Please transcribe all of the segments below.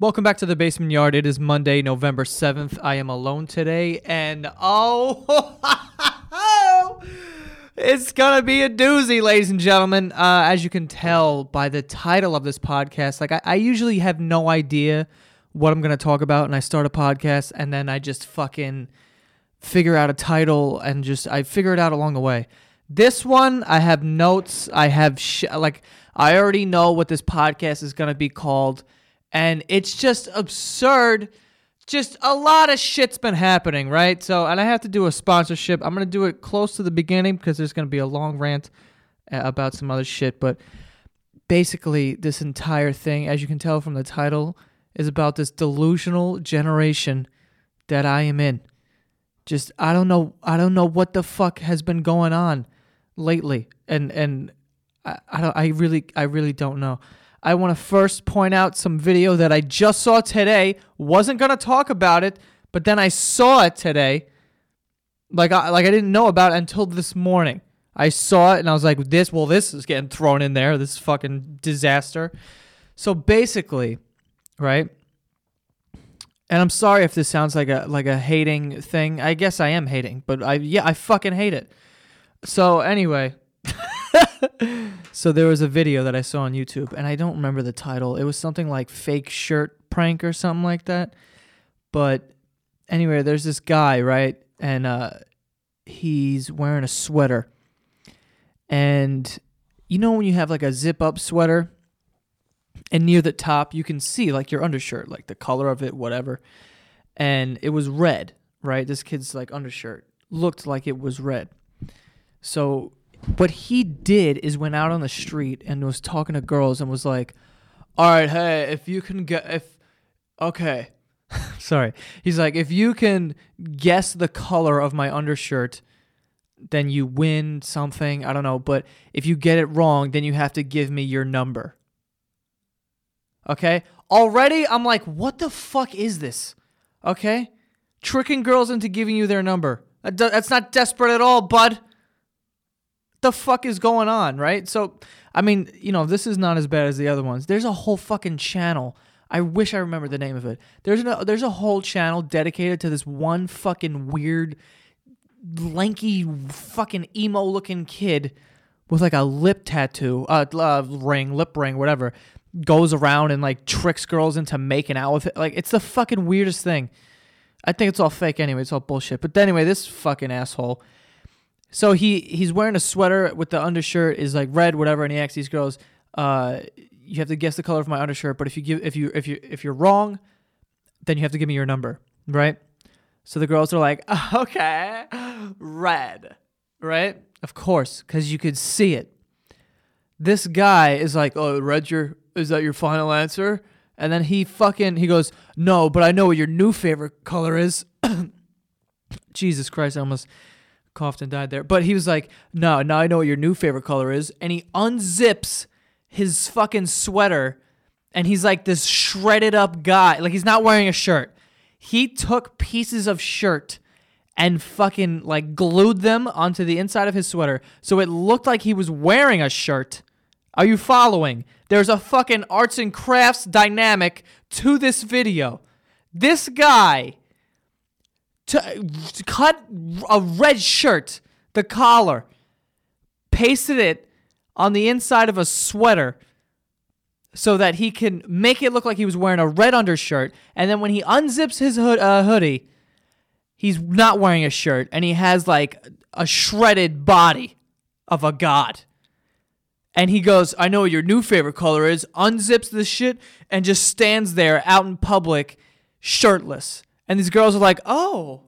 Welcome back to the basement yard. It is Monday, November 7th. I am alone today, and oh, it's gonna be a doozy, ladies and gentlemen. Uh, as you can tell by the title of this podcast, like I, I usually have no idea what I'm gonna talk about, and I start a podcast, and then I just fucking figure out a title, and just I figure it out along the way. This one, I have notes. I have sh- like I already know what this podcast is gonna be called and it's just absurd. Just a lot of shit's been happening, right? So, and I have to do a sponsorship. I'm gonna do it close to the beginning because there's gonna be a long rant uh, about some other shit. But basically, this entire thing, as you can tell from the title, is about this delusional generation that I am in. Just I don't know, I don't know what the fuck has been going on lately, and and I, I don't, I really, I really don't know. I want to first point out some video that I just saw today. Wasn't gonna talk about it, but then I saw it today. Like I like I didn't know about it until this morning. I saw it and I was like, "This, well, this is getting thrown in there. This is fucking disaster." So basically, right? And I'm sorry if this sounds like a like a hating thing. I guess I am hating, but I yeah, I fucking hate it. So anyway, so there was a video that I saw on YouTube, and I don't remember the title. It was something like "fake shirt prank" or something like that. But anyway, there's this guy, right, and uh, he's wearing a sweater, and you know when you have like a zip up sweater, and near the top you can see like your undershirt, like the color of it, whatever, and it was red, right? This kid's like undershirt looked like it was red. So what he did is went out on the street and was talking to girls and was like, "All right, hey, if you can get if okay, sorry." He's like, "If you can guess the color of my undershirt, then you win something. I don't know, but if you get it wrong, then you have to give me your number." Okay? Already I'm like, "What the fuck is this?" Okay? Tricking girls into giving you their number. That's not desperate at all, bud the fuck is going on, right? So, I mean, you know, this is not as bad as the other ones. There's a whole fucking channel. I wish I remember the name of it. There's a there's a whole channel dedicated to this one fucking weird, lanky, fucking emo looking kid with like a lip tattoo, uh, uh, ring, lip ring, whatever, goes around and like tricks girls into making out with it. Like it's the fucking weirdest thing. I think it's all fake anyway. It's all bullshit. But anyway, this fucking asshole so he he's wearing a sweater with the undershirt is like red, whatever, and he asks these girls, uh, you have to guess the color of my undershirt, but if you give if you if you if you're wrong, then you have to give me your number, right? So the girls are like, okay, red, right? Of course, because you could see it. This guy is like, oh, red, your is that your final answer? And then he fucking he goes, no, but I know what your new favorite color is. Jesus Christ, I almost coughed and died there. But he was like, no, now I know what your new favorite color is. And he unzips his fucking sweater and he's like this shredded up guy. Like he's not wearing a shirt. He took pieces of shirt and fucking like glued them onto the inside of his sweater so it looked like he was wearing a shirt. Are you following? There's a fucking arts and crafts dynamic to this video. This guy to, to cut a red shirt, the collar, pasted it on the inside of a sweater so that he can make it look like he was wearing a red undershirt. And then when he unzips his hood, uh, hoodie, he's not wearing a shirt and he has like a shredded body of a god. And he goes, I know what your new favorite color is, unzips the shit and just stands there out in public shirtless. And these girls are like, oh,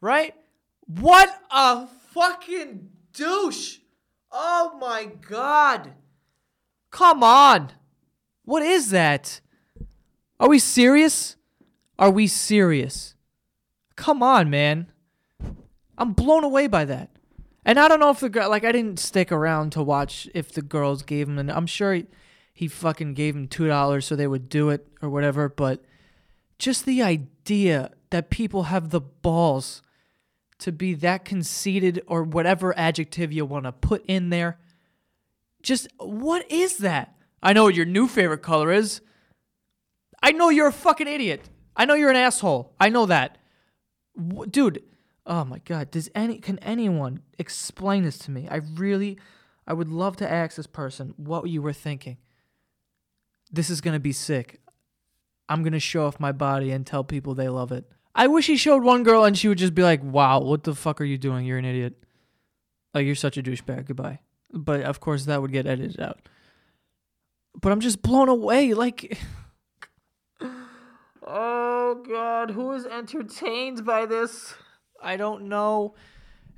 right? What a fucking douche. Oh my God. Come on. What is that? Are we serious? Are we serious? Come on, man. I'm blown away by that. And I don't know if the girl, like, I didn't stick around to watch if the girls gave him, and I'm sure he, he fucking gave him $2 so they would do it or whatever, but just the idea that people have the balls to be that conceited or whatever adjective you want to put in there. Just what is that? I know what your new favorite color is. I know you're a fucking idiot. I know you're an asshole. I know that. Dude, oh my god, does any can anyone explain this to me? I really I would love to ask this person what you were thinking. This is going to be sick. I'm going to show off my body and tell people they love it. I wish he showed one girl and she would just be like, "Wow, what the fuck are you doing? You're an idiot." Like you're such a douchebag. Goodbye. But of course that would get edited out. But I'm just blown away like Oh god, who is entertained by this? I don't know.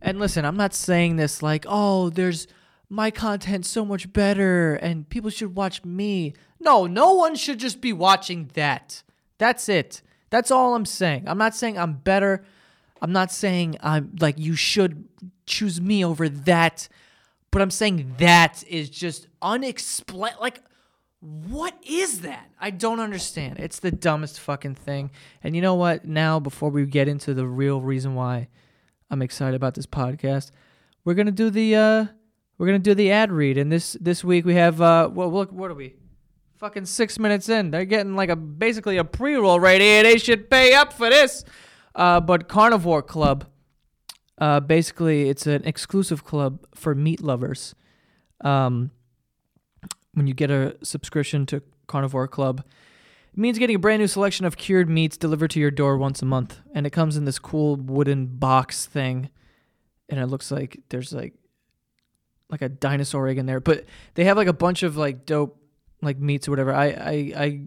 And listen, I'm not saying this like, "Oh, there's my content so much better and people should watch me." No, no one should just be watching that. That's it. That's all I'm saying. I'm not saying I'm better. I'm not saying I'm like you should choose me over that. But I'm saying that is just unexplained. Like, what is that? I don't understand. It's the dumbest fucking thing. And you know what? Now, before we get into the real reason why I'm excited about this podcast, we're gonna do the uh, we're gonna do the ad read. And this this week we have uh, well, look, what are we? Fucking six minutes in, they're getting like a basically a pre-roll right here. They should pay up for this. Uh, but Carnivore Club, uh, basically, it's an exclusive club for meat lovers. Um, when you get a subscription to Carnivore Club, it means getting a brand new selection of cured meats delivered to your door once a month, and it comes in this cool wooden box thing, and it looks like there's like like a dinosaur egg in there. But they have like a bunch of like dope like meats or whatever. I I, I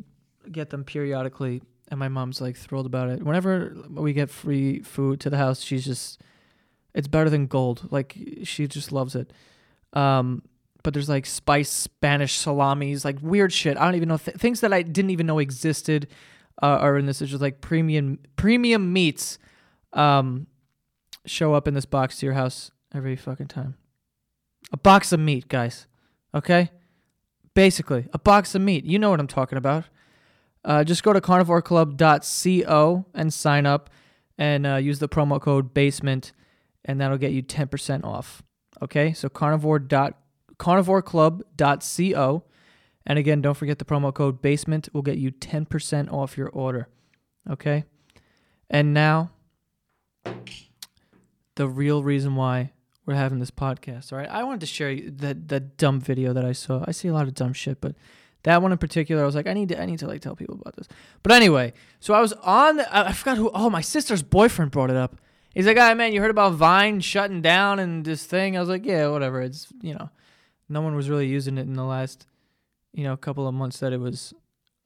get them periodically, and my mom's like thrilled about it. Whenever we get free food to the house, she's just it's better than gold. Like she just loves it. Um, but there's like spice Spanish salamis, like weird shit. I don't even know th- things that I didn't even know existed uh, are in this. It's just like premium premium meats um, show up in this box to your house every fucking time. A box of meat, guys. Okay, basically a box of meat. You know what I'm talking about. Uh, just go to carnivoreclub.co and sign up, and uh, use the promo code basement, and that'll get you 10% off. Okay, so carnivore dot carnivoreclub.co. And again, don't forget the promo code basement will get you 10% off your order. Okay? And now, the real reason why we're having this podcast. All right. I wanted to share the, the dumb video that I saw. I see a lot of dumb shit, but that one in particular, I was like, I need to, I need to like tell people about this. But anyway, so I was on, I forgot who, oh, my sister's boyfriend brought it up. He's like, ah, man, you heard about Vine shutting down and this thing? I was like, yeah, whatever. It's, you know, no one was really using it in the last, you know, couple of months that it was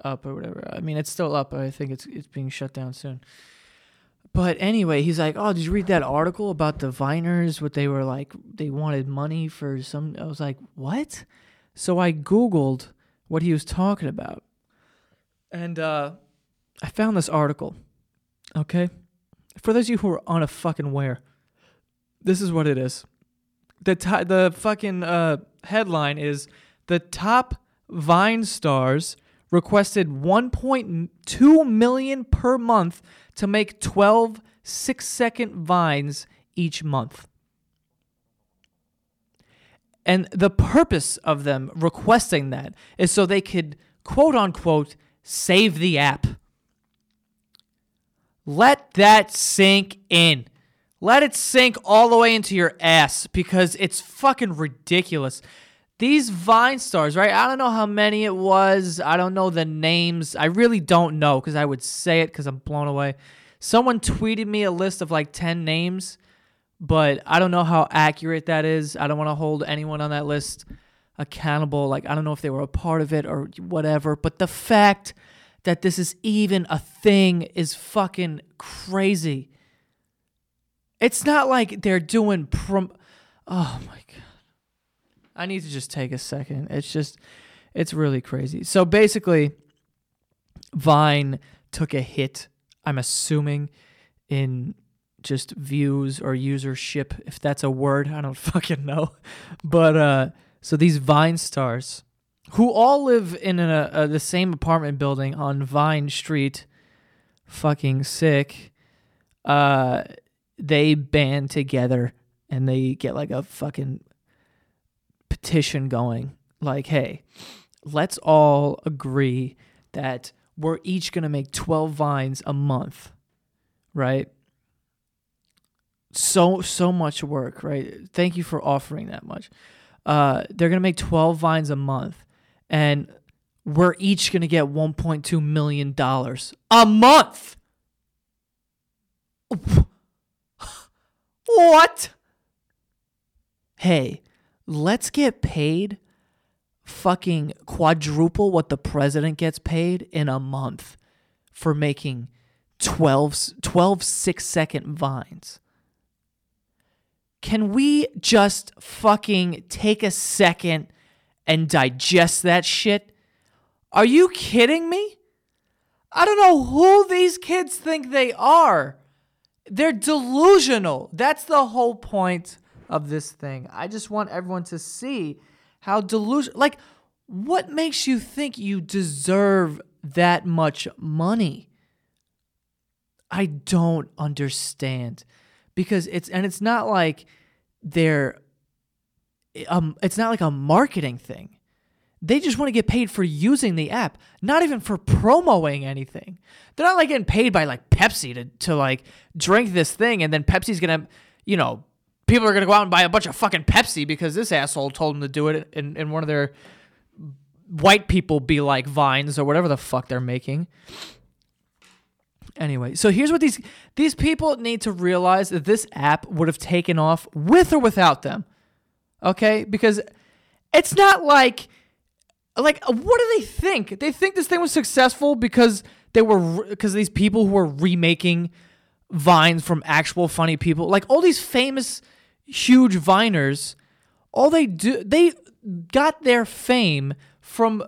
up or whatever. I mean, it's still up. But I think it's it's being shut down soon. But anyway, he's like, "Oh, did you read that article about the Viners? What they were like? They wanted money for some." I was like, "What?" So I googled what he was talking about, and uh, I found this article. Okay, for those of you who are on a fucking aware, this is what it is. The t- the fucking uh, headline is the top Vine stars requested 1.2 million per month to make 12 6 second vines each month. And the purpose of them requesting that is so they could quote unquote save the app. Let that sink in. Let it sink all the way into your ass because it's fucking ridiculous. These Vine stars, right? I don't know how many it was. I don't know the names. I really don't know because I would say it because I'm blown away. Someone tweeted me a list of like 10 names, but I don't know how accurate that is. I don't want to hold anyone on that list accountable. Like, I don't know if they were a part of it or whatever, but the fact that this is even a thing is fucking crazy. It's not like they're doing prom. Oh my god. I need to just take a second. It's just, it's really crazy. So basically, Vine took a hit. I'm assuming in just views or usership, if that's a word. I don't fucking know. But uh, so these Vine stars, who all live in a, a, the same apartment building on Vine Street, fucking sick. Uh, they band together and they get like a fucking petition going like hey let's all agree that we're each going to make 12 vines a month, right? So so much work, right? Thank you for offering that much. Uh, they're going to make 12 vines a month and we're each going to get 1.2 million dollars a month. What? Hey, let's get paid fucking quadruple what the president gets paid in a month for making 12, 12 six second vines. Can we just fucking take a second and digest that shit? Are you kidding me? I don't know who these kids think they are. They're delusional. That's the whole point of this thing. I just want everyone to see how delusional. Like, what makes you think you deserve that much money? I don't understand because it's and it's not like they're um it's not like a marketing thing. They just want to get paid for using the app, not even for promoting anything. They're not like getting paid by like Pepsi to, to like drink this thing and then Pepsi's gonna, you know, people are gonna go out and buy a bunch of fucking Pepsi because this asshole told them to do it in, in one of their white people be like vines or whatever the fuck they're making. Anyway, so here's what these these people need to realize that this app would have taken off with or without them. Okay? Because it's not like like what do they think? They think this thing was successful because they were because these people who were remaking vines from actual funny people. Like all these famous huge viners, all they do they got their fame from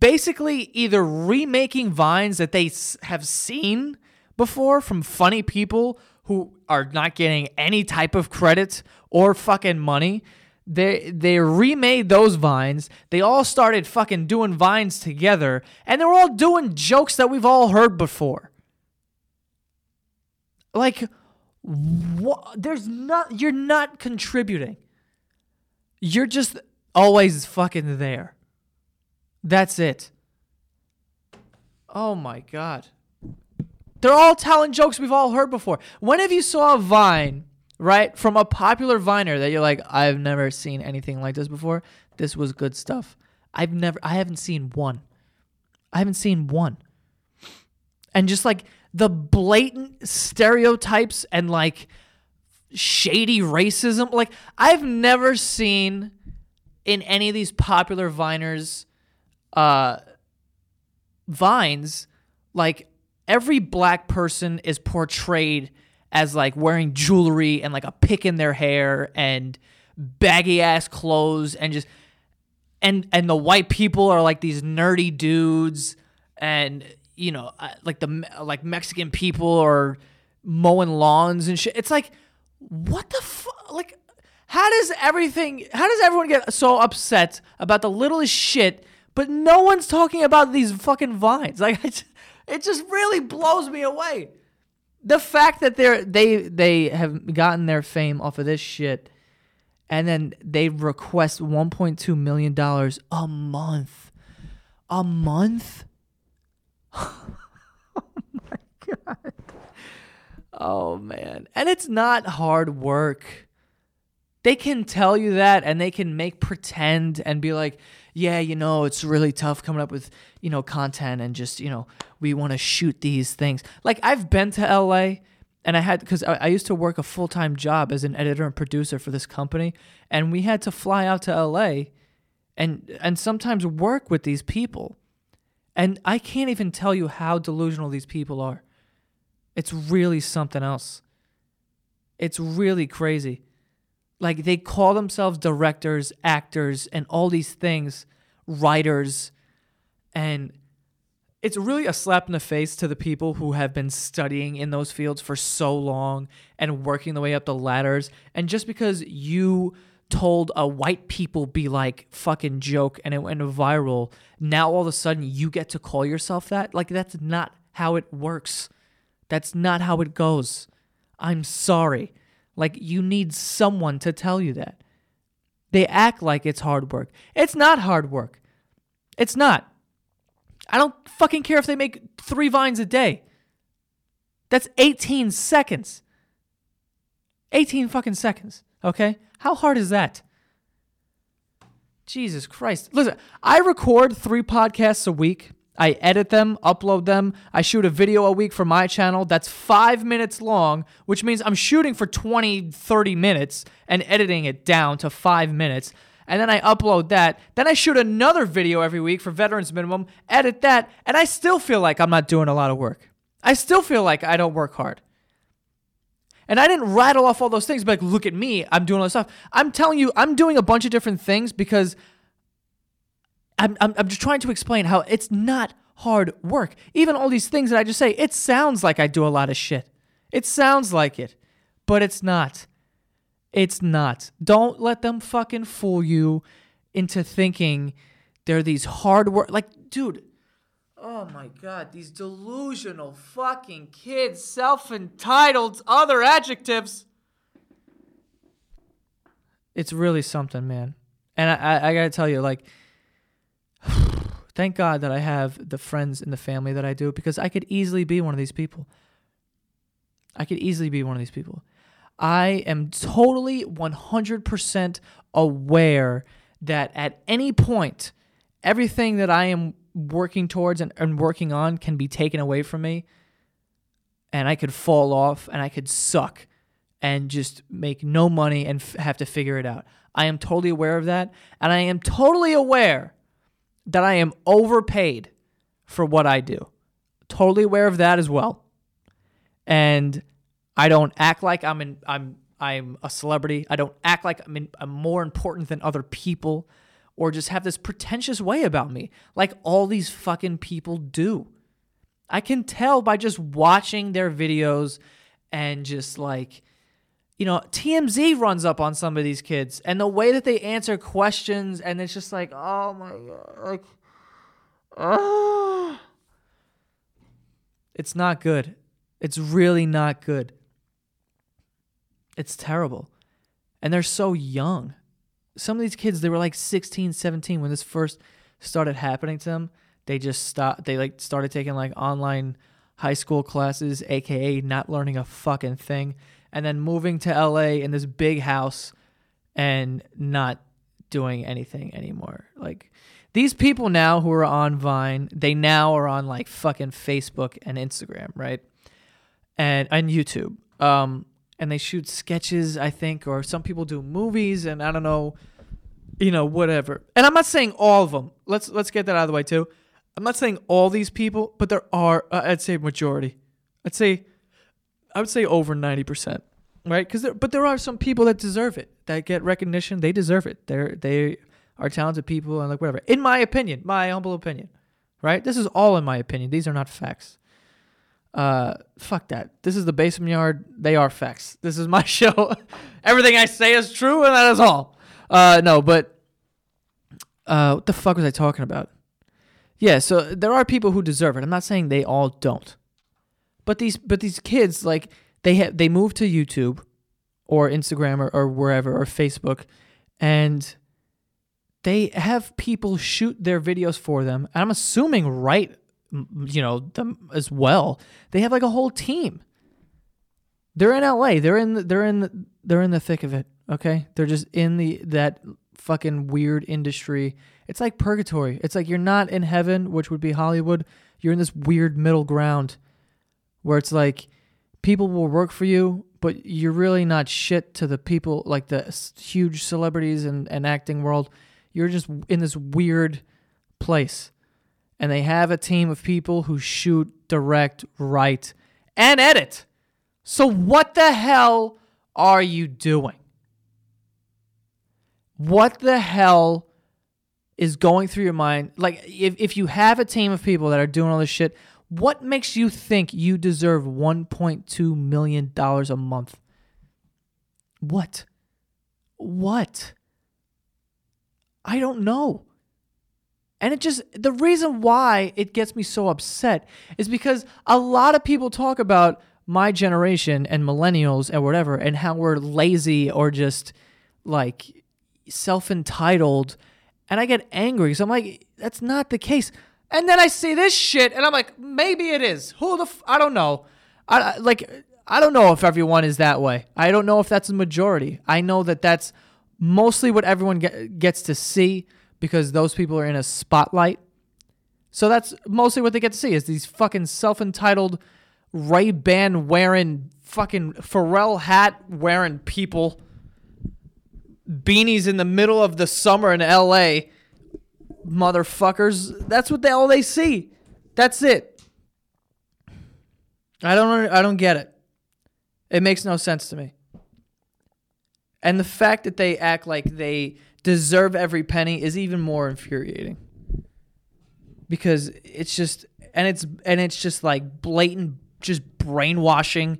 basically either remaking vines that they have seen before from funny people who are not getting any type of credit or fucking money. They they remade those vines. They all started fucking doing vines together and they're all doing jokes that we've all heard before. Like what there's not you're not contributing. You're just always fucking there. That's it. Oh my god. They're all telling jokes we've all heard before. When have you saw a vine, right, from a popular viner that you're like, I've never seen anything like this before? This was good stuff. I've never I haven't seen one. I haven't seen one. And just like the blatant stereotypes and like shady racism, like I've never seen in any of these popular viners uh vines like every black person is portrayed as like wearing jewelry and like a pick in their hair and baggy ass clothes and just and and the white people are like these nerdy dudes and you know uh, like the like Mexican people are mowing lawns and shit. It's like what the fuck like how does everything how does everyone get so upset about the littlest shit but no one's talking about these fucking vines? Like it just really blows me away. The fact that they're they they have gotten their fame off of this shit and then they request 1.2 million dollars a month. A month? Oh my god. Oh man. And it's not hard work. They can tell you that and they can make pretend and be like, yeah, you know, it's really tough coming up with, you know, content and just, you know, we want to shoot these things. Like I've been to LA and I had because I, I, used to work a full time job as an editor and producer for this company, and we had to fly out to LA and and sometimes work with these people. And I can't even tell you how delusional these people are. It's really something else. It's really crazy. Like they call themselves directors, actors, and all these things, writers, and it's really a slap in the face to the people who have been studying in those fields for so long and working the way up the ladders. And just because you told a white people be like fucking joke and it went viral, now all of a sudden you get to call yourself that? Like that's not how it works. That's not how it goes. I'm sorry. Like, you need someone to tell you that. They act like it's hard work. It's not hard work. It's not. I don't fucking care if they make three vines a day. That's 18 seconds. 18 fucking seconds. Okay? How hard is that? Jesus Christ. Listen, I record three podcasts a week. I edit them, upload them. I shoot a video a week for my channel that's five minutes long, which means I'm shooting for 20, 30 minutes and editing it down to five minutes. And then I upload that. Then I shoot another video every week for Veterans Minimum, edit that, and I still feel like I'm not doing a lot of work. I still feel like I don't work hard. And I didn't rattle off all those things, but like, look at me, I'm doing all this stuff. I'm telling you, I'm doing a bunch of different things because I'm, I'm, I'm just trying to explain how it's not hard work. Even all these things that I just say, it sounds like I do a lot of shit. It sounds like it, but it's not. It's not. Don't let them fucking fool you into thinking they're these hard work. Like, dude, oh my God, these delusional fucking kids, self entitled, other adjectives. It's really something, man. And I, I, I gotta tell you, like, thank God that I have the friends and the family that I do because I could easily be one of these people. I could easily be one of these people. I am totally 100% aware that at any point, everything that I am working towards and, and working on can be taken away from me. And I could fall off and I could suck and just make no money and f- have to figure it out. I am totally aware of that. And I am totally aware that I am overpaid for what I do. Totally aware of that as well. And I don't act like I'm in, I'm I'm a celebrity. I don't act like I'm, in, I'm more important than other people or just have this pretentious way about me like all these fucking people do. I can tell by just watching their videos and just like you know, TMZ runs up on some of these kids and the way that they answer questions and it's just like, "Oh my god." Like oh. It's not good. It's really not good. It's terrible. And they're so young. Some of these kids, they were like 16, 17 when this first started happening to them. They just stopped, they like started taking like online high school classes, aka not learning a fucking thing, and then moving to LA in this big house and not doing anything anymore. Like these people now who are on Vine, they now are on like fucking Facebook and Instagram, right? And and YouTube. Um and they shoot sketches, I think, or some people do movies, and I don't know, you know, whatever. And I'm not saying all of them. Let's let's get that out of the way too. I'm not saying all these people, but there are. Uh, I'd say majority. I'd say, I would say over ninety percent, right? Because there, but there are some people that deserve it, that get recognition. They deserve it. They're they are talented people and like whatever. In my opinion, my humble opinion, right? This is all in my opinion. These are not facts uh fuck that. This is the basement yard. They are facts. This is my show. Everything i say is true and that is all. Uh no but uh what the fuck was i talking about? Yeah so there are people who deserve it. I'm not saying they all don't. But these but these kids like they have they move to youtube or instagram or, or wherever or facebook and they have people shoot their videos for them and i'm assuming right you know them as well. They have like a whole team. They're in LA. They're in the, they're in the, they're in the thick of it. Okay, they're just in the that fucking weird industry. It's like purgatory. It's like you're not in heaven, which would be Hollywood. You're in this weird middle ground where it's like people will work for you, but you're really not shit to the people like the huge celebrities and, and acting world. You're just in this weird place and they have a team of people who shoot, direct, write, and edit. So, what the hell are you doing? What the hell is going through your mind? Like, if, if you have a team of people that are doing all this shit, what makes you think you deserve $1.2 million a month? What? What? I don't know. And it just, the reason why it gets me so upset is because a lot of people talk about my generation and millennials and whatever and how we're lazy or just like self entitled. And I get angry. So I'm like, that's not the case. And then I see this shit, and I'm like, maybe it is. Who the? F- I don't know. I like. I don't know if everyone is that way. I don't know if that's a majority. I know that that's mostly what everyone get, gets to see because those people are in a spotlight. So that's mostly what they get to see is these fucking self-entitled Ray Ban wearing fucking Pharrell hat wearing people beanies in the middle of the summer in LA motherfuckers. That's what they all they see. That's it. I don't I don't get it. It makes no sense to me. And the fact that they act like they deserve every penny is even more infuriating. Because it's just and it's and it's just like blatant just brainwashing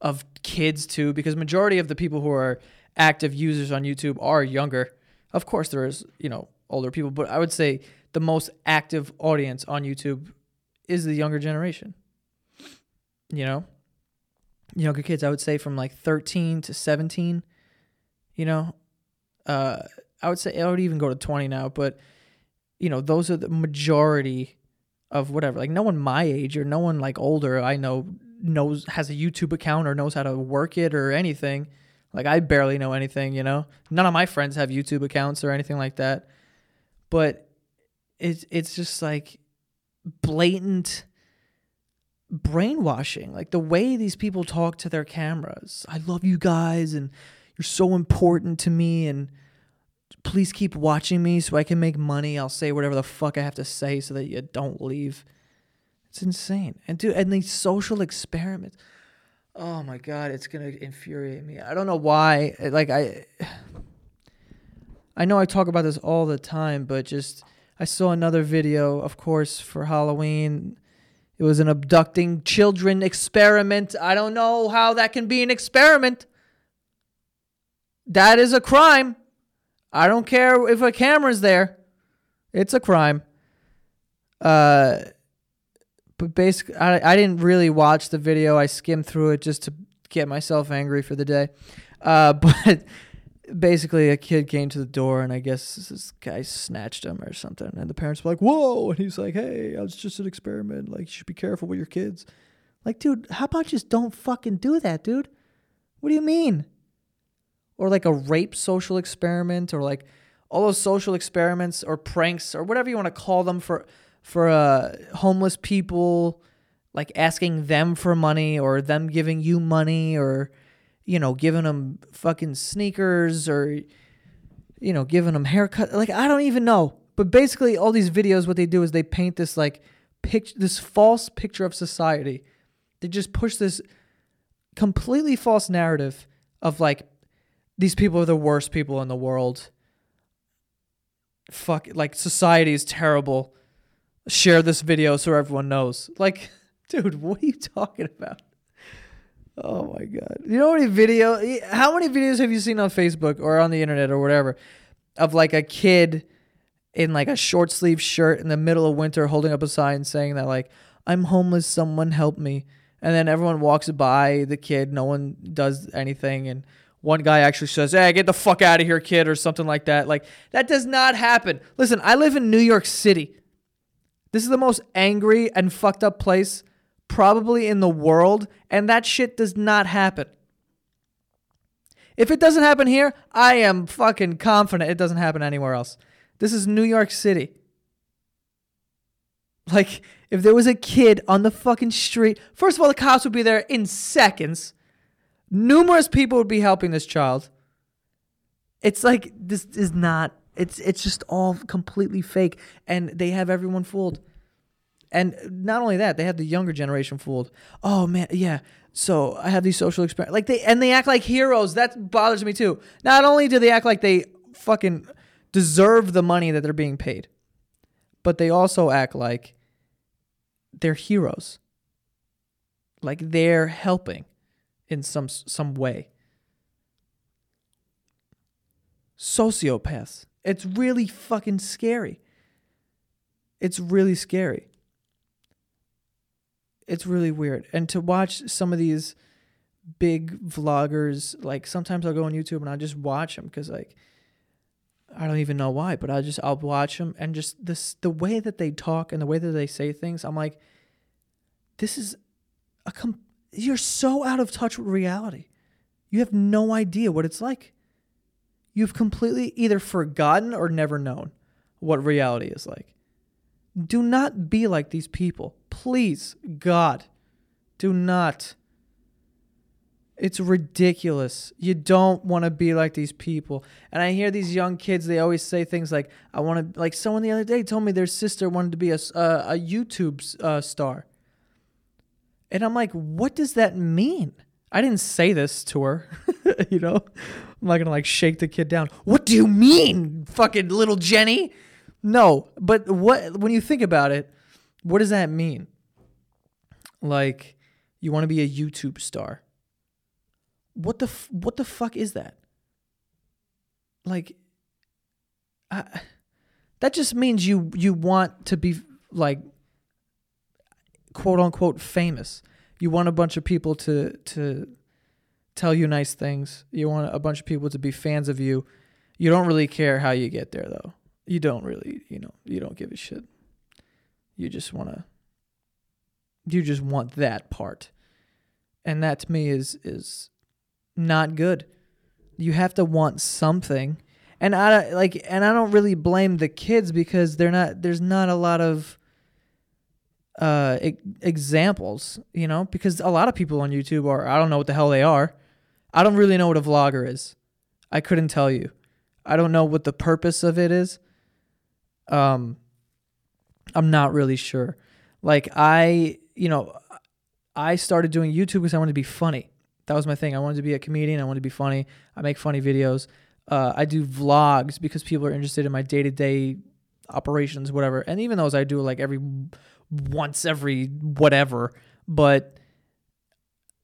of kids too because majority of the people who are active users on YouTube are younger. Of course there is, you know, older people, but I would say the most active audience on YouTube is the younger generation. You know? Younger kids, I would say from like 13 to 17, you know? Uh I would say I would even go to 20 now, but you know, those are the majority of whatever. Like no one my age or no one like older I know knows has a YouTube account or knows how to work it or anything. Like I barely know anything, you know. None of my friends have YouTube accounts or anything like that. But it's it's just like blatant brainwashing. Like the way these people talk to their cameras. I love you guys and you're so important to me and please keep watching me so I can make money. I'll say whatever the fuck I have to say so that you don't leave. It's insane. And dude, and these social experiments. Oh my god, it's gonna infuriate me. I don't know why. Like I, I know I talk about this all the time, but just I saw another video, of course, for Halloween. It was an abducting children experiment. I don't know how that can be an experiment. That is a crime. I don't care if a camera's there. It's a crime. Uh but basically I, I didn't really watch the video. I skimmed through it just to get myself angry for the day. Uh but basically a kid came to the door and I guess this guy snatched him or something and the parents were like, "Whoa." And he's like, "Hey, it's just an experiment. Like you should be careful with your kids." Like, dude, how about just don't fucking do that, dude? What do you mean? Or like a rape social experiment or like all those social experiments or pranks or whatever you want to call them for for uh, homeless people like asking them for money or them giving you money or you know giving them fucking sneakers or you know giving them haircut like I don't even know. But basically all these videos what they do is they paint this like picture this false picture of society. They just push this completely false narrative of like these people are the worst people in the world. Fuck, like society is terrible. Share this video so everyone knows. Like, dude, what are you talking about? Oh my god! You know how many video? How many videos have you seen on Facebook or on the internet or whatever of like a kid in like a short sleeve shirt in the middle of winter holding up a sign saying that like I'm homeless, someone help me, and then everyone walks by the kid, no one does anything, and one guy actually says, "Hey, get the fuck out of here, kid," or something like that. Like that does not happen. Listen, I live in New York City. This is the most angry and fucked up place probably in the world, and that shit does not happen. If it doesn't happen here, I am fucking confident it doesn't happen anywhere else. This is New York City. Like, if there was a kid on the fucking street, first of all, the cops would be there in seconds. Numerous people would be helping this child. It's like this is not it's it's just all completely fake and they have everyone fooled. And not only that, they have the younger generation fooled. Oh man, yeah. So I have these social experiments. Like they and they act like heroes. That bothers me too. Not only do they act like they fucking deserve the money that they're being paid, but they also act like they're heroes. Like they're helping in some some way. Sociopaths. It's really fucking scary. It's really scary. It's really weird. And to watch some of these big vloggers, like sometimes I'll go on YouTube and I'll just watch them because like I don't even know why, but I just I'll watch them and just this the way that they talk and the way that they say things. I'm like, this is a com- you're so out of touch with reality. You have no idea what it's like. You've completely either forgotten or never known what reality is like. Do not be like these people. Please, God, do not. It's ridiculous. You don't want to be like these people. And I hear these young kids, they always say things like, I want to, like someone the other day told me their sister wanted to be a, uh, a YouTube uh, star. And I'm like, what does that mean? I didn't say this to her. you know, I'm not to like shake the kid down. What do you mean, fucking little Jenny? No, but what, when you think about it, what does that mean? Like, you want to be a YouTube star what the f- what the fuck is that? Like, I, that just means you you want to be like quote unquote famous. You want a bunch of people to to tell you nice things. You want a bunch of people to be fans of you. You don't really care how you get there though. You don't really, you know, you don't give a shit. You just want to you just want that part. And that to me is is not good. You have to want something. And I like and I don't really blame the kids because they're not there's not a lot of uh e- examples, you know, because a lot of people on YouTube are I don't know what the hell they are. I don't really know what a vlogger is. I couldn't tell you. I don't know what the purpose of it is. Um I'm not really sure. Like I, you know, I started doing YouTube because I wanted to be funny. That was my thing. I wanted to be a comedian. I wanted to be funny. I make funny videos. Uh, I do vlogs because people are interested in my day to day operations, whatever. And even those I do like every once every whatever. But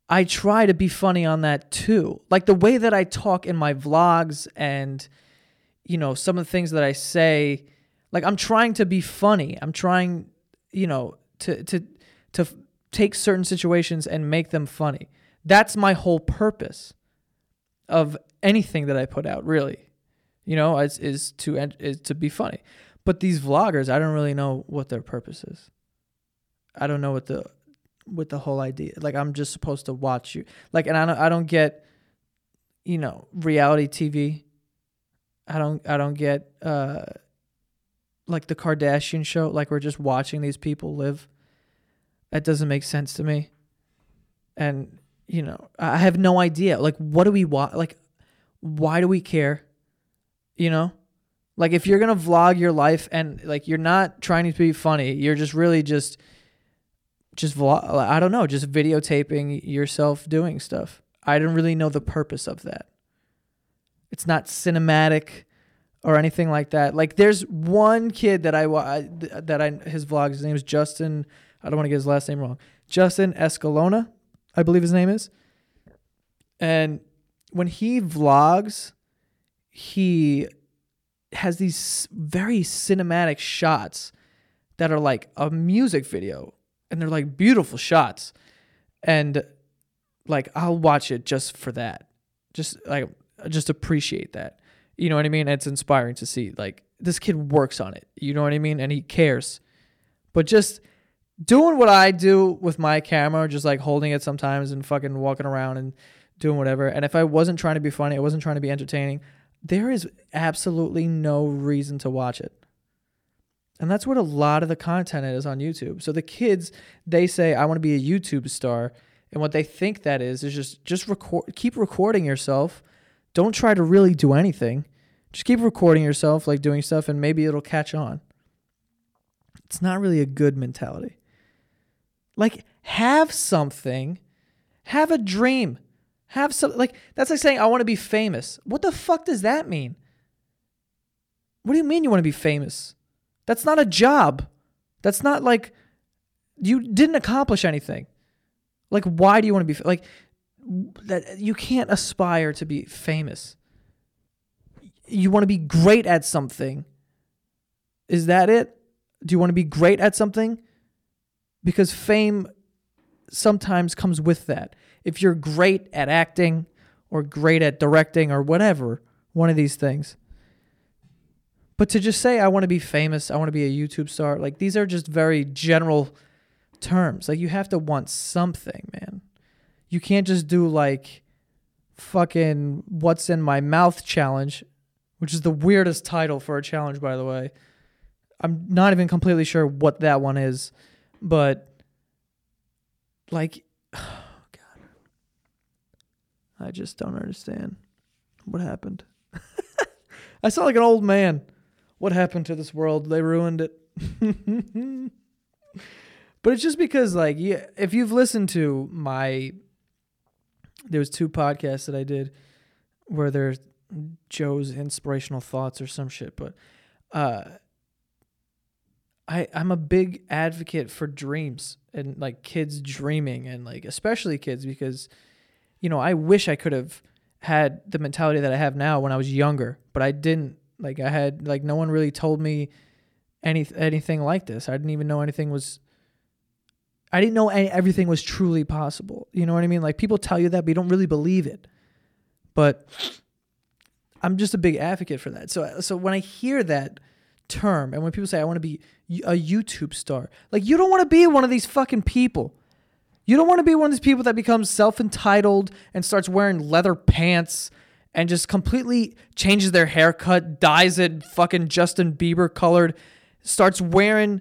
I try to be funny on that too. Like the way that I talk in my vlogs and, you know, some of the things that I say, like I'm trying to be funny. I'm trying, you know, to, to, to take certain situations and make them funny. That's my whole purpose of anything that I put out, really. You know, is, is to is to be funny. But these vloggers, I don't really know what their purpose is. I don't know what the what the whole idea. Like I'm just supposed to watch you. Like and I don't I don't get you know, reality TV. I don't I don't get uh like the Kardashian show, like we're just watching these people live. That doesn't make sense to me. And you know, I have no idea. Like, what do we want? Like, why do we care? You know, like if you're gonna vlog your life and like you're not trying to be funny, you're just really just, just vlog. I don't know, just videotaping yourself doing stuff. I don't really know the purpose of that. It's not cinematic or anything like that. Like, there's one kid that I that I his vlog. His name is Justin. I don't want to get his last name wrong. Justin Escalona I believe his name is. And when he vlogs, he has these very cinematic shots that are like a music video and they're like beautiful shots. And like I'll watch it just for that. Just like just appreciate that. You know what I mean? It's inspiring to see like this kid works on it. You know what I mean? And he cares. But just doing what I do with my camera, just like holding it sometimes and fucking walking around and doing whatever. And if I wasn't trying to be funny, I wasn't trying to be entertaining, there is absolutely no reason to watch it. And that's what a lot of the content is on YouTube. So the kids, they say, I want to be a YouTube star. And what they think that is, is just just record keep recording yourself. Don't try to really do anything. Just keep recording yourself, like doing stuff, and maybe it'll catch on. It's not really a good mentality. Like, have something, have a dream, have some, like, that's like saying, I want to be famous. What the fuck does that mean? What do you mean you want to be famous? That's not a job. That's not like, you didn't accomplish anything. Like, why do you want to be, like, that you can't aspire to be famous. You want to be great at something. Is that it? Do you want to be great at something? because fame sometimes comes with that. If you're great at acting or great at directing or whatever, one of these things, But to just say I want to be famous, I want to be a YouTube star, like these are just very general terms. Like you have to want something, man. You can't just do like fucking what's in my mouth challenge, which is the weirdest title for a challenge by the way. I'm not even completely sure what that one is, but like oh god. I just don't understand what happened. I sound like an old man. What happened to this world? They ruined it. but it's just because like yeah, if you've listened to my there was two podcasts that I did where there's Joe's inspirational thoughts or some shit, but uh I I'm a big advocate for dreams and like kids dreaming and like especially kids because you know, I wish I could have had the mentality that I have now when I was younger, but I didn't. Like I had like no one really told me any anything like this. I didn't even know anything was I didn't know any, everything was truly possible. You know what I mean? Like people tell you that, but you don't really believe it. But I'm just a big advocate for that. So so when I hear that term and when people say I want to be a YouTube star, like you don't want to be one of these fucking people. You don't want to be one of these people that becomes self-entitled and starts wearing leather pants and just completely changes their haircut, dyes it fucking Justin Bieber colored, starts wearing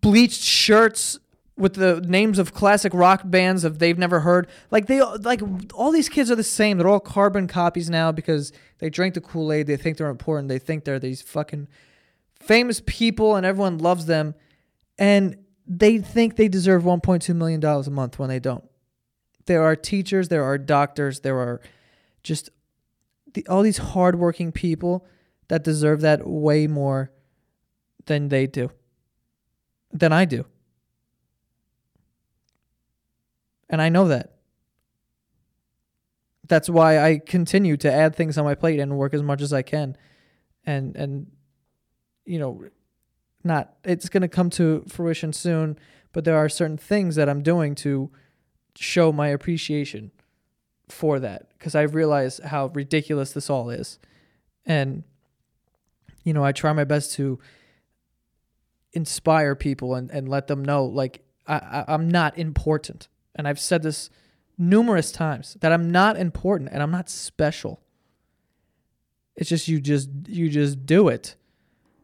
bleached shirts with the names of classic rock bands of they've never heard. Like they like all these kids are the same. They're all carbon copies now because they drank the Kool-Aid. They think they're important. They think they're these fucking famous people and everyone loves them. And they think they deserve 1.2 million dollars a month when they don't. There are teachers, there are doctors, there are just the, all these hardworking people that deserve that way more than they do, than I do. And I know that. That's why I continue to add things on my plate and work as much as I can. And and you know, not it's going to come to fruition soon, but there are certain things that I'm doing to show my appreciation for that because I realize how ridiculous this all is. And, you know, I try my best to inspire people and, and let them know, like, I, I, I'm not important. And I've said this numerous times that I'm not important and I'm not special. It's just you just you just do it.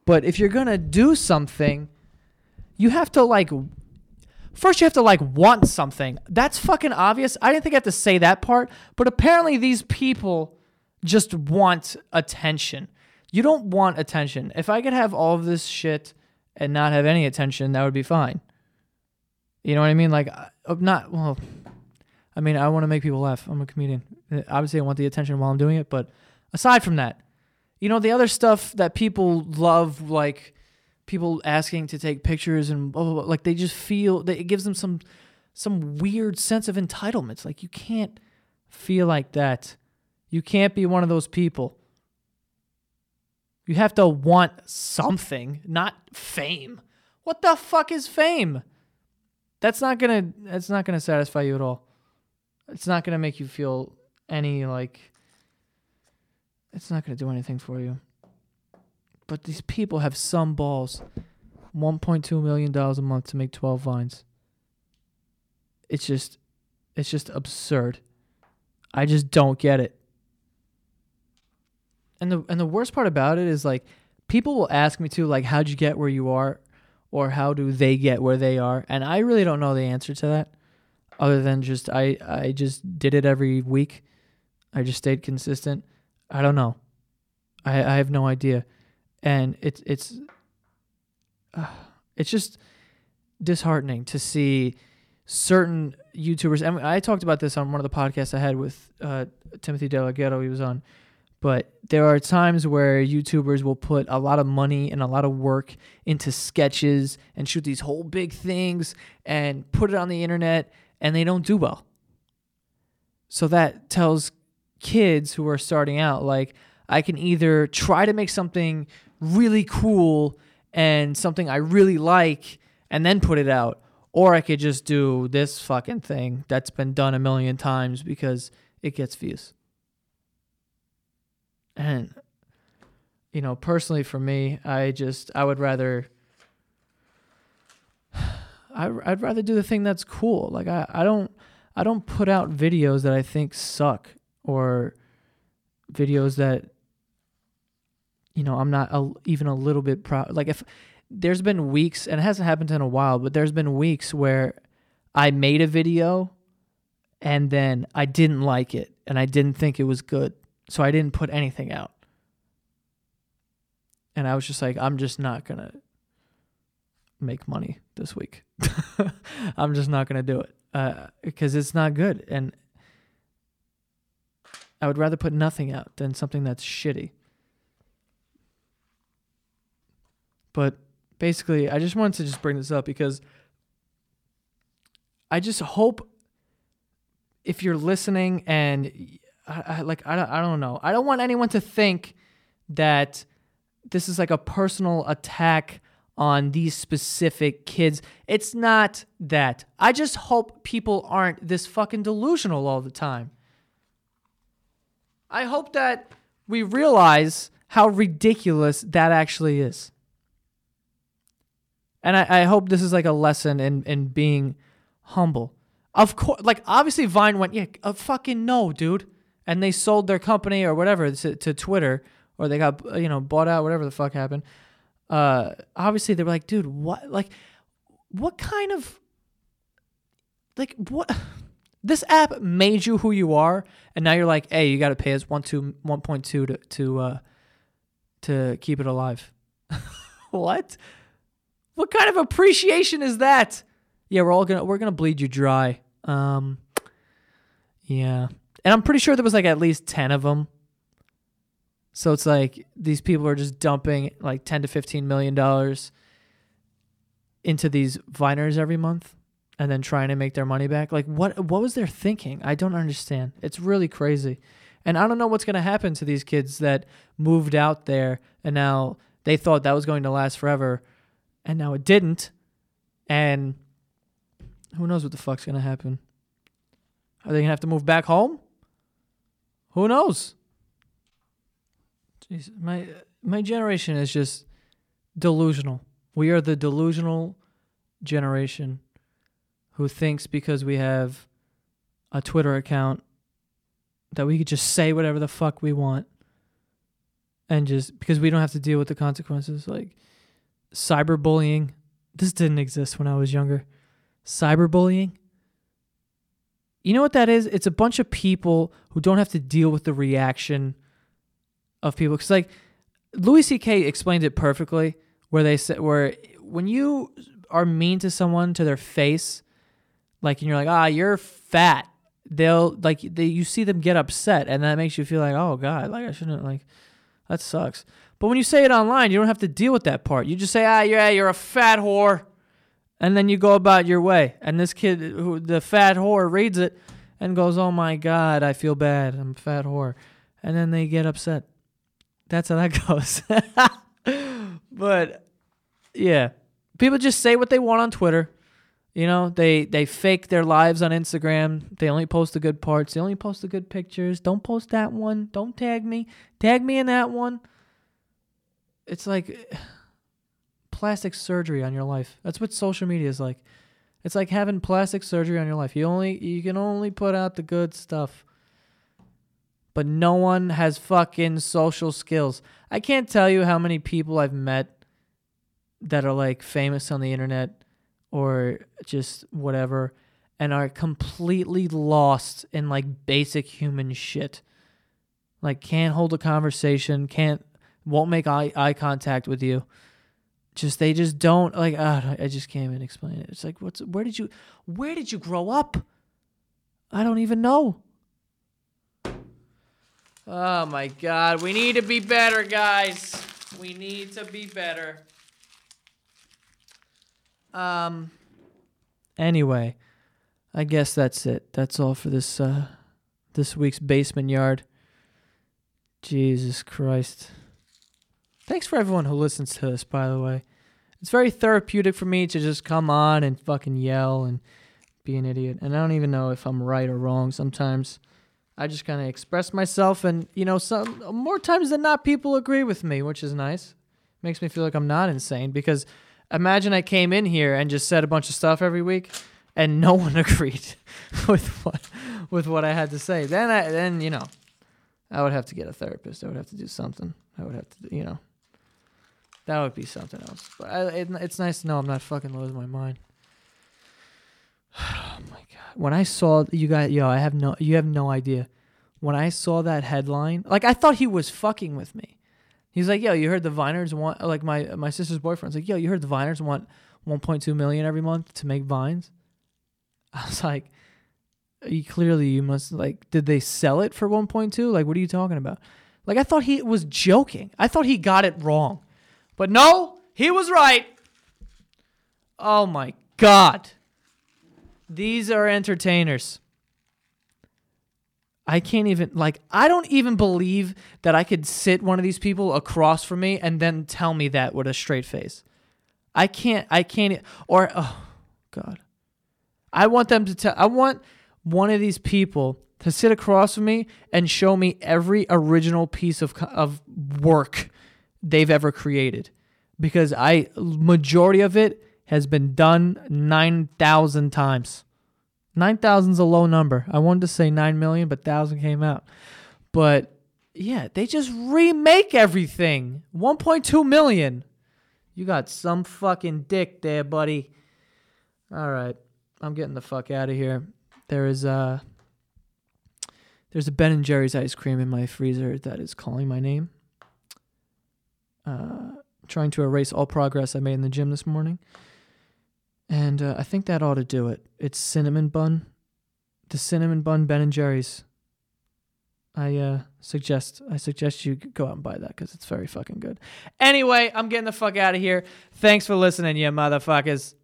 But if you're to do something, you have to like First, you have to like want something. That's fucking obvious. I didn't think I had to say that part, but apparently these people just want attention. You don't want attention. If I could have all of this shit and not have any attention, that would be fine. You know what I mean? Like, uh, I'm not, well, I mean, I want to make people laugh. I'm a comedian. Uh, obviously, I want the attention while I'm doing it, but aside from that, you know, the other stuff that people love, like, people asking to take pictures and blah, blah, blah. like they just feel that it gives them some some weird sense of entitlement. Like you can't feel like that. You can't be one of those people. You have to want something, not fame. What the fuck is fame? That's not to that's not to satisfy you at all. It's not to make you feel any like it's not to do anything for you. But these people have some balls. $1.2 million a month to make 12 vines. It's just it's just absurd. I just don't get it. And the and the worst part about it is like people will ask me to like how'd you get where you are or how do they get where they are? And I really don't know the answer to that other than just I I just did it every week. I just stayed consistent. I don't know. I I have no idea and it's it's uh, it's just disheartening to see certain YouTubers. And I talked about this on one of the podcasts I had with uh, Timothy DeLaGhetto. He was on, but there are times where YouTubers will put a lot of money and a lot of work into sketches and shoot these whole big things and put it on the internet, and they don't do well. So that tells kids who are starting out like I can either try to make something really cool and something I really like and then put it out. Or I could just do this fucking thing that's been done a million times because it gets views. And you know, personally for me, I just I would rather I I'd rather do the thing that's cool. Like I I don't I don't put out videos that I think suck or videos that you know I'm not a, even a little bit proud. Like if there's been weeks, and it hasn't happened in a while, but there's been weeks where I made a video and then I didn't like it and I didn't think it was good. So I didn't put anything out. And I was just like, I'm just not going to make money this week. I'm just not going to do it uh, because it's not good. And I would rather put nothing out than something that's shitty. But basically, I just wanted to just bring this up because I just hope if you're listening and I, I, like I don't, I don't know. I don't want anyone to think that this is like a personal attack on these specific kids. It's not that. I just hope people aren't this fucking delusional all the time. I hope that we realize how ridiculous that actually is. And I, I hope this is like a lesson in, in being humble. Of course, like obviously Vine went, yeah, uh, fucking no, dude. And they sold their company or whatever to, to Twitter or they got, you know, bought out, whatever the fuck happened. Uh, obviously they were like, dude, what, like, what kind of, like, what, this app made you who you are. And now you're like, hey, you got to pay us one, two, 1.2 to, to, uh, to keep it alive. what? What kind of appreciation is that? Yeah, we're all gonna we're gonna bleed you dry. Um, yeah, and I'm pretty sure there was like at least ten of them. So it's like these people are just dumping like ten to fifteen million dollars into these viners every month, and then trying to make their money back. Like what what was their thinking? I don't understand. It's really crazy, and I don't know what's gonna happen to these kids that moved out there and now they thought that was going to last forever and now it didn't. And who knows what the fuck's gonna happen? Are they gonna have to move back home? Who knows? Jeez, my my generation is just delusional. We are the delusional generation who thinks because we have a Twitter account that we could just say whatever the fuck we want and just because we don't have to deal with the consequences like cyberbullying. This didn't exist when I was younger. Cyberbullying. You know what that is? It's a bunch of people who don't have to deal with the reaction of people. Because like Louis C.K. explained it perfectly, where they said where when you are mean to someone to their face, like and you're like, ah, you're fat. They'll like they you see them get upset, and that makes you feel like, oh god, like I shouldn't like that sucks. But when you say it online, you don't have to deal with that part. You just say, ah, yeah, you're a fat whore. And then you go about your way. And this kid, who the fat whore, reads it and goes, oh my God, I feel bad. I'm a fat whore. And then they get upset. That's how that goes. but yeah, people just say what they want on Twitter. You know, they they fake their lives on Instagram. They only post the good parts. They only post the good pictures. Don't post that one. Don't tag me. Tag me in that one it's like plastic surgery on your life. That's what social media is like. It's like having plastic surgery on your life. You only you can only put out the good stuff. But no one has fucking social skills. I can't tell you how many people I've met that are like famous on the internet or just whatever and are completely lost in like basic human shit. Like can't hold a conversation, can't won't make eye, eye contact with you. Just they just don't like. Uh, I just can't even explain it. It's like what's where did you where did you grow up? I don't even know. Oh my god, we need to be better, guys. We need to be better. Um anyway, I guess that's it. That's all for this uh this week's basement yard. Jesus Christ. Thanks for everyone who listens to this, by the way. It's very therapeutic for me to just come on and fucking yell and be an idiot. And I don't even know if I'm right or wrong sometimes. I just kind of express myself, and you know, some more times than not, people agree with me, which is nice. Makes me feel like I'm not insane because imagine I came in here and just said a bunch of stuff every week, and no one agreed with what with what I had to say. Then I then you know, I would have to get a therapist. I would have to do something. I would have to, you know, that would be something else. But I, it, it's nice to know I'm not fucking losing my mind. Oh my god! When I saw you guys, yo, I have no, you have no idea. When I saw that headline, like I thought he was fucking with me. He's like, yo, you heard the Viners want, like my my sister's boyfriend's like, yo, you heard the Viners want 1.2 million every month to make vines. I was like, you clearly you must like, did they sell it for 1.2? Like, what are you talking about? Like, I thought he was joking. I thought he got it wrong, but no, he was right. Oh my god. These are entertainers. I can't even like I don't even believe that I could sit one of these people across from me and then tell me that with a straight face. I can't I can't or oh god. I want them to tell I want one of these people to sit across from me and show me every original piece of of work they've ever created because I majority of it has been done 9,000 times. 9,000 is a low number. I wanted to say 9 million, but 1,000 came out. But yeah, they just remake everything. 1.2 million. You got some fucking dick there, buddy. All right. I'm getting the fuck out of here. There is a there's a Ben and Jerry's ice cream in my freezer that is calling my name. Uh, trying to erase all progress I made in the gym this morning. And uh, I think that ought to do it. It's cinnamon bun. The cinnamon bun Ben and Jerry's. I uh, suggest I suggest you go out and buy that because it's very fucking good. Anyway, I'm getting the fuck out of here. Thanks for listening, you motherfuckers.